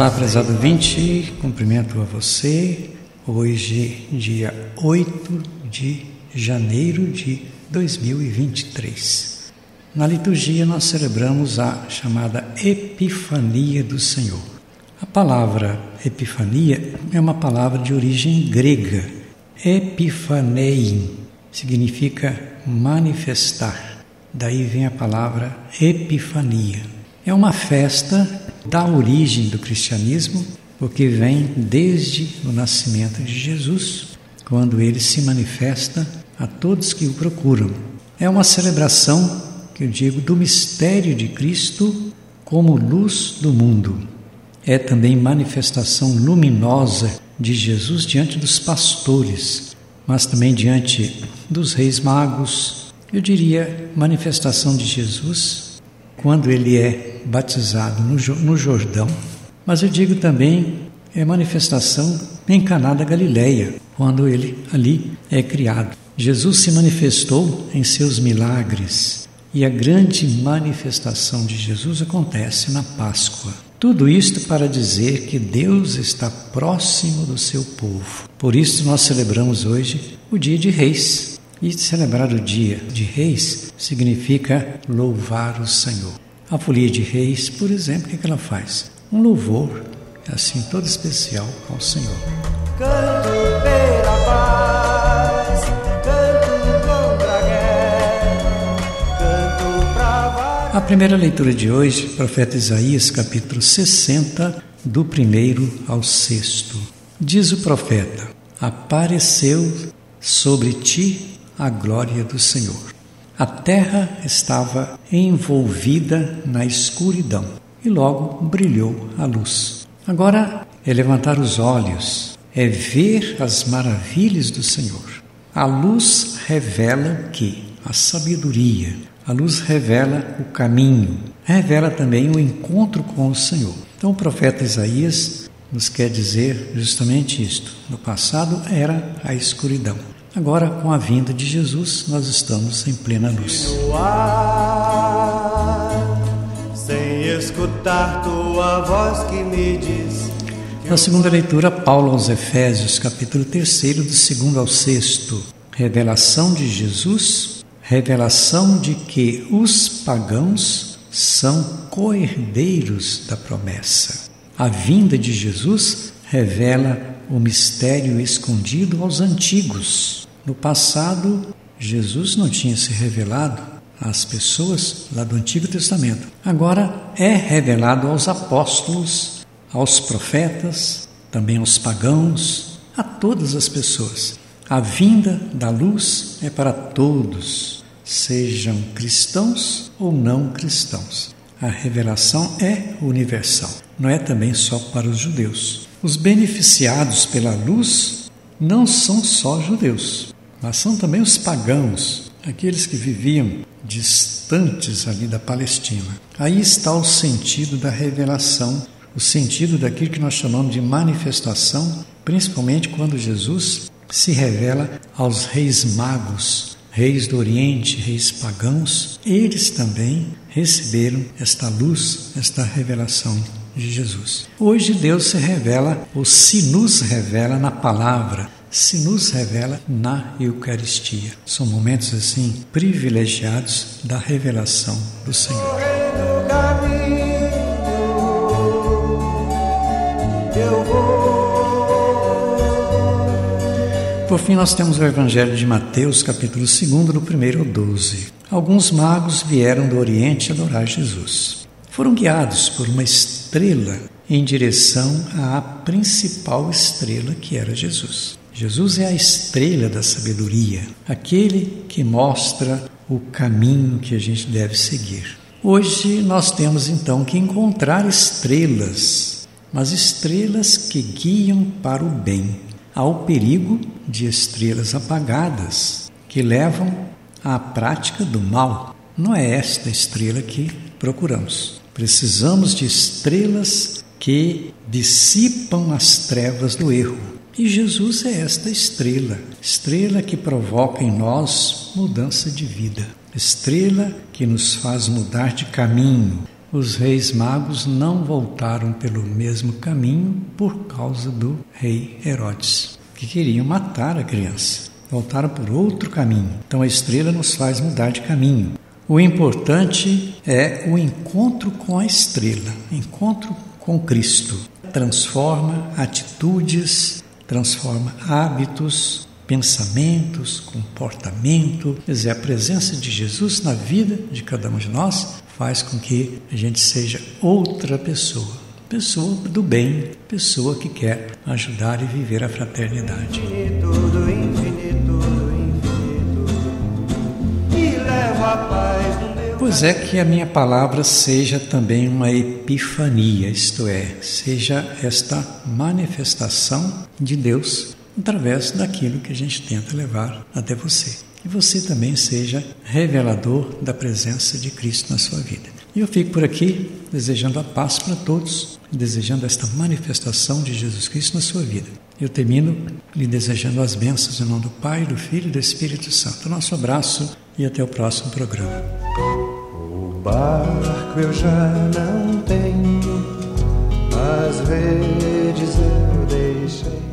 Olá, prezado vinte, cumprimento a você. Hoje, dia 8 de janeiro de 2023. Na liturgia, nós celebramos a chamada Epifania do Senhor. A palavra Epifania é uma palavra de origem grega. Epifanein significa manifestar. Daí vem a palavra Epifania. É uma festa da origem do cristianismo, porque vem desde o nascimento de Jesus, quando ele se manifesta a todos que o procuram. É uma celebração, que eu digo, do mistério de Cristo como luz do mundo. É também manifestação luminosa de Jesus diante dos pastores, mas também diante dos reis magos. Eu diria manifestação de Jesus quando ele é batizado no, Jordão, mas eu digo também é manifestação em Caná da Galileia, quando ele ali é criado. Jesus se manifestou em seus milagres e a grande manifestação de Jesus acontece na Páscoa. Tudo isto para dizer que Deus está próximo do seu povo. Por isso nós celebramos hoje o dia de Reis. E celebrar o dia de Reis significa louvar o Senhor. A folia de Reis, por exemplo, o que ela faz? Um louvor, assim, todo especial ao Senhor. Canto pela paz, canto contra a guerra, canto pra A primeira leitura de hoje, profeta Isaías, capítulo 60, do primeiro ao sexto. Diz o profeta: Apareceu sobre ti a glória do Senhor. A terra estava envolvida na escuridão e logo brilhou a luz. Agora é levantar os olhos, é ver as maravilhas do Senhor. A luz revela o que? A sabedoria. A luz revela o caminho, revela também o encontro com o Senhor. Então o profeta Isaías nos quer dizer justamente isto. No passado era a escuridão. Agora, com a vinda de Jesus, nós estamos em plena luz. sem escutar tua voz que me diz. Na segunda leitura, Paulo aos Efésios, capítulo 3, do segundo ao sexto. Revelação de Jesus, revelação de que os pagãos são coerdeiros da promessa. A vinda de Jesus revela o mistério escondido aos antigos. No passado, Jesus não tinha se revelado às pessoas lá do Antigo Testamento. Agora é revelado aos apóstolos, aos profetas, também aos pagãos, a todas as pessoas. A vinda da luz é para todos, sejam cristãos ou não cristãos. A revelação é universal, não é também só para os judeus. Os beneficiados pela luz não são só judeus, mas são também os pagãos, aqueles que viviam distantes ali da Palestina. Aí está o sentido da revelação, o sentido daquilo que nós chamamos de manifestação, principalmente quando Jesus se revela aos reis magos, reis do Oriente, reis pagãos. Eles também receberam esta luz, esta revelação de Jesus. Hoje Deus se revela, ou se nos revela na palavra, se nos revela na Eucaristia. São momentos assim privilegiados da revelação do Senhor. Por fim, nós temos o Evangelho de Mateus, capítulo 2, do 1 ao 12. Alguns magos vieram do Oriente adorar Jesus. Foram guiados por uma estrela em direção à principal estrela que era Jesus. Jesus é a estrela da sabedoria, aquele que mostra o caminho que a gente deve seguir. Hoje nós temos então que encontrar estrelas, mas estrelas que guiam para o bem. Há o perigo de estrelas apagadas que levam à prática do mal. Não é esta estrela que procuramos. Precisamos de estrelas que dissipam as trevas do erro. E Jesus é esta estrela, estrela que provoca em nós mudança de vida, estrela que nos faz mudar de caminho, os reis magos não voltaram pelo mesmo caminho por causa do rei Herodes, que queriam matar a criança. Voltaram por outro caminho. Então a estrela nos faz mudar de caminho. O importante é o encontro com a estrela, encontro com Cristo. Transforma atitudes, transforma hábitos, pensamentos, comportamento. Quer dizer, a presença de Jesus na vida de cada um de nós faz com que a gente seja outra pessoa. Pessoa do bem, pessoa que quer ajudar e viver a fraternidade. Infinito, infinito, infinito, e leva a paz Pois é que a minha palavra seja também uma epifania, isto é, seja esta manifestação de Deus através daquilo que a gente tenta levar até você. E você também seja revelador da presença de Cristo na sua vida. E eu fico por aqui desejando a paz para todos, desejando esta manifestação de Jesus Cristo na sua vida. Eu termino lhe desejando as bênçãos em nome do Pai, do Filho e do Espírito Santo. Nosso abraço e até o próximo programa. Barco eu já não tenho, as redes eu deixei